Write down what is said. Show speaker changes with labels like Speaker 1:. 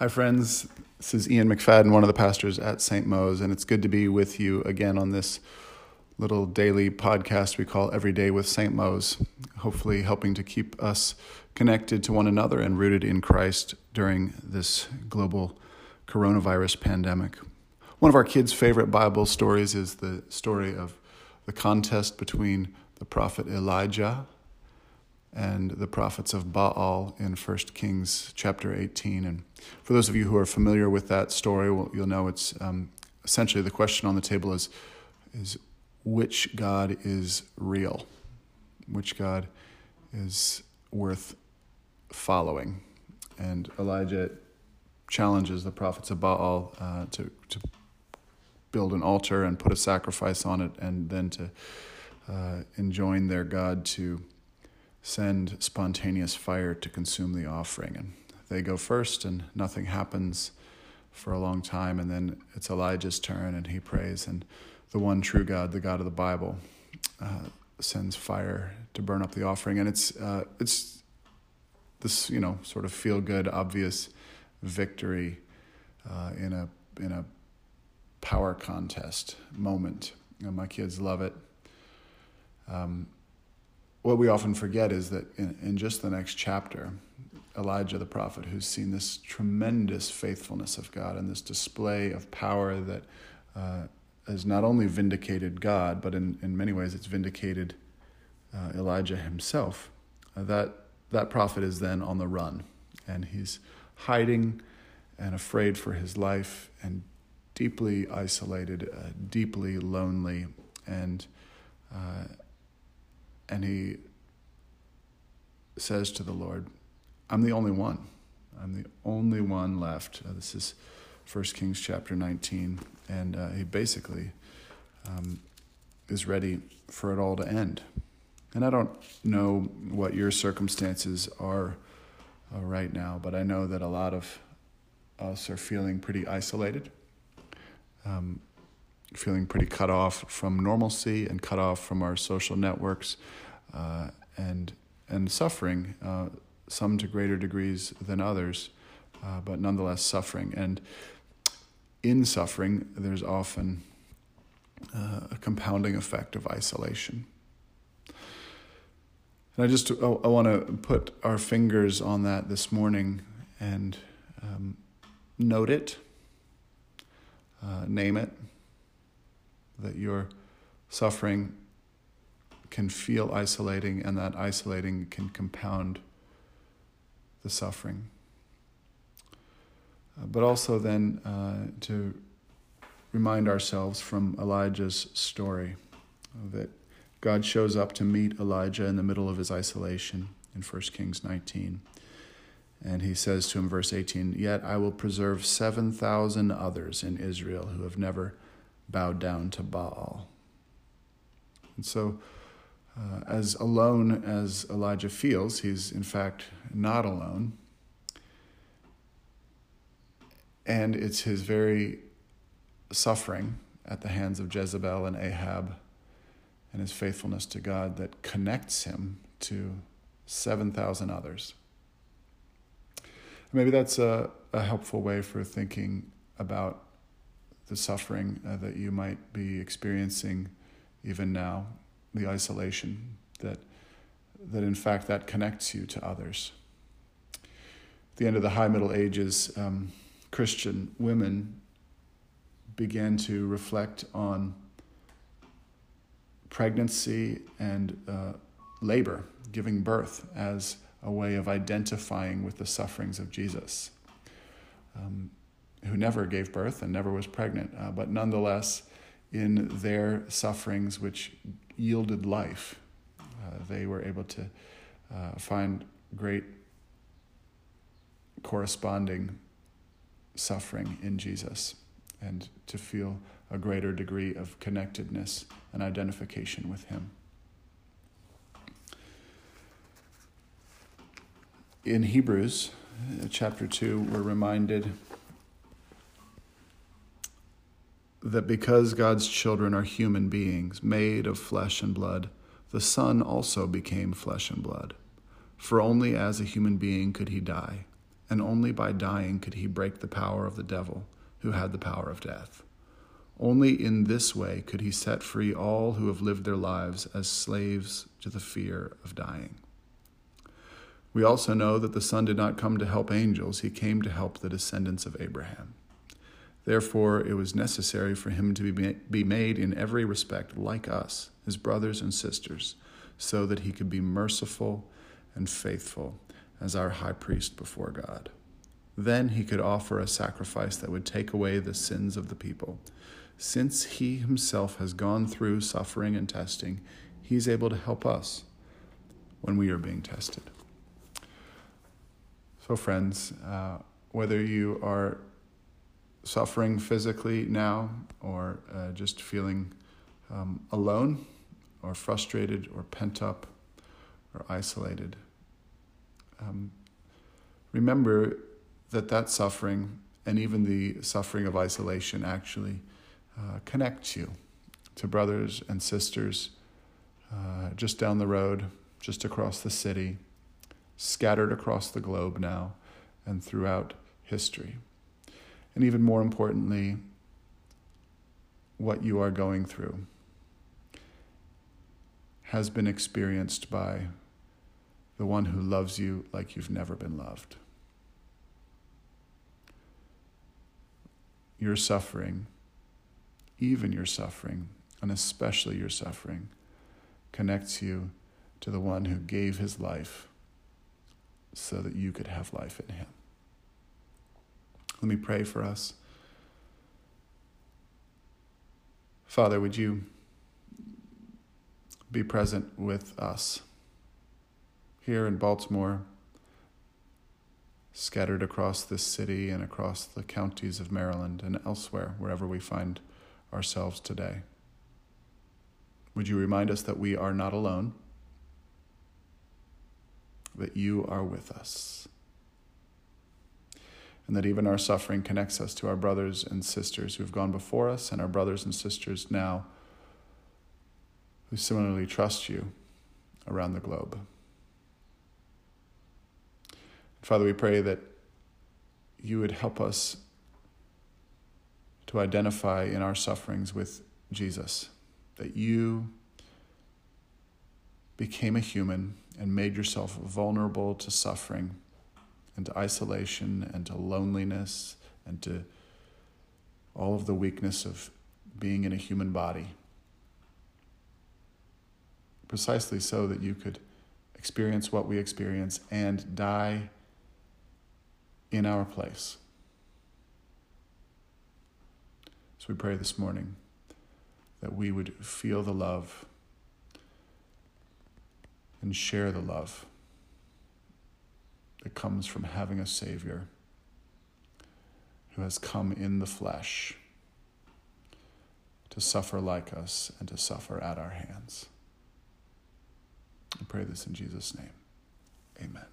Speaker 1: Hi, friends. This is Ian McFadden, one of the pastors at St. Mo's, and it's good to be with you again on this little daily podcast we call Every Day with St. Mo's, hopefully helping to keep us connected to one another and rooted in Christ during this global coronavirus pandemic. One of our kids' favorite Bible stories is the story of the contest between the prophet Elijah and the prophets of Baal in 1 Kings chapter 18. And for those of you who are familiar with that story, well, you'll know it's um, essentially the question on the table is, is which God is real? Which God is worth following? And Elijah challenges the prophets of Baal uh, to, to build an altar and put a sacrifice on it, and then to uh, enjoin their God to send spontaneous fire to consume the offering. And they go first, and nothing happens for a long time. And then it's Elijah's turn, and he prays. And the one true God, the God of the Bible, uh, sends fire to burn up the offering. And it's, uh, it's this, you know, sort of feel good, obvious victory uh, in, a, in a power contest moment. And my kids love it. Um, what we often forget is that in, in just the next chapter, Elijah the prophet, who's seen this tremendous faithfulness of God and this display of power that uh, has not only vindicated God, but in, in many ways it's vindicated uh, Elijah himself. Uh, that, that prophet is then on the run, and he's hiding and afraid for his life and deeply isolated, uh, deeply lonely, and uh, and he says to the Lord, I'm the only one. I'm the only one left. Uh, this is 1 Kings chapter 19. And uh, he basically um, is ready for it all to end. And I don't know what your circumstances are uh, right now, but I know that a lot of us are feeling pretty isolated, um, feeling pretty cut off from normalcy and cut off from our social networks, uh, and and suffering, uh, some to greater degrees than others, uh, but nonetheless suffering. And in suffering, there's often uh, a compounding effect of isolation. And I just I, I want to put our fingers on that this morning and um, note it, uh, name it that you're suffering can feel isolating, and that isolating can compound the suffering. Uh, but also, then, uh, to remind ourselves from Elijah's story that God shows up to meet Elijah in the middle of his isolation in 1 Kings 19. And he says to him, verse 18, Yet I will preserve 7,000 others in Israel who have never bowed down to Baal. And so, uh, as alone as Elijah feels, he's in fact not alone. And it's his very suffering at the hands of Jezebel and Ahab and his faithfulness to God that connects him to 7,000 others. Maybe that's a, a helpful way for thinking about the suffering uh, that you might be experiencing even now the isolation that that in fact that connects you to others. At the end of the High Middle Ages, um, Christian women began to reflect on pregnancy and uh, labor, giving birth, as a way of identifying with the sufferings of Jesus, um, who never gave birth and never was pregnant, uh, but nonetheless, in their sufferings, which yielded life. Uh, they were able to uh, find great corresponding suffering in Jesus and to feel a greater degree of connectedness and identification with Him. In Hebrews uh, chapter 2, we're reminded that because God's children are human beings, made of flesh and blood, the Son also became flesh and blood. For only as a human being could he die, and only by dying could he break the power of the devil, who had the power of death. Only in this way could he set free all who have lived their lives as slaves to the fear of dying. We also know that the Son did not come to help angels, he came to help the descendants of Abraham. Therefore, it was necessary for him to be made in every respect like us, his brothers and sisters, so that he could be merciful and faithful as our high priest before God. Then he could offer a sacrifice that would take away the sins of the people. Since he himself has gone through suffering and testing, he's able to help us when we are being tested. So, friends, uh, whether you are suffering physically now or uh, just feeling um, alone or frustrated or pent up or isolated, um, remember that that suffering and even the suffering of isolation actually uh, connects you to brothers and sisters uh, just down the road, just across the city, scattered across the globe now and throughout history. And even more importantly, what you are going through has been experienced by the one who loves you like you've never been loved. Your suffering, even your suffering, and especially your suffering, connects you to the one who gave his life so that you could have life in him. Let me pray for us. Father, would you be present with us? here in Baltimore, scattered across this city and across the counties of Maryland and elsewhere, wherever we find ourselves today. Would you remind us that we are not alone, that you are with us, and that even our suffering connects us to our brothers and sisters who have gone before us and our brothers and sisters now who similarly trust you around the globe. Father, we pray that you would help us to identify in our sufferings with Jesus, that you became a human and made yourself vulnerable to suffering and to isolation and to loneliness and to all of the weakness of being in a human body. Precisely so that you could experience what we experience and die in our place. So we pray this morning that we would feel the love and share the love that comes from having a Savior who has come in the flesh to suffer like us and to suffer at our hands. I pray this in Jesus' name. Amen.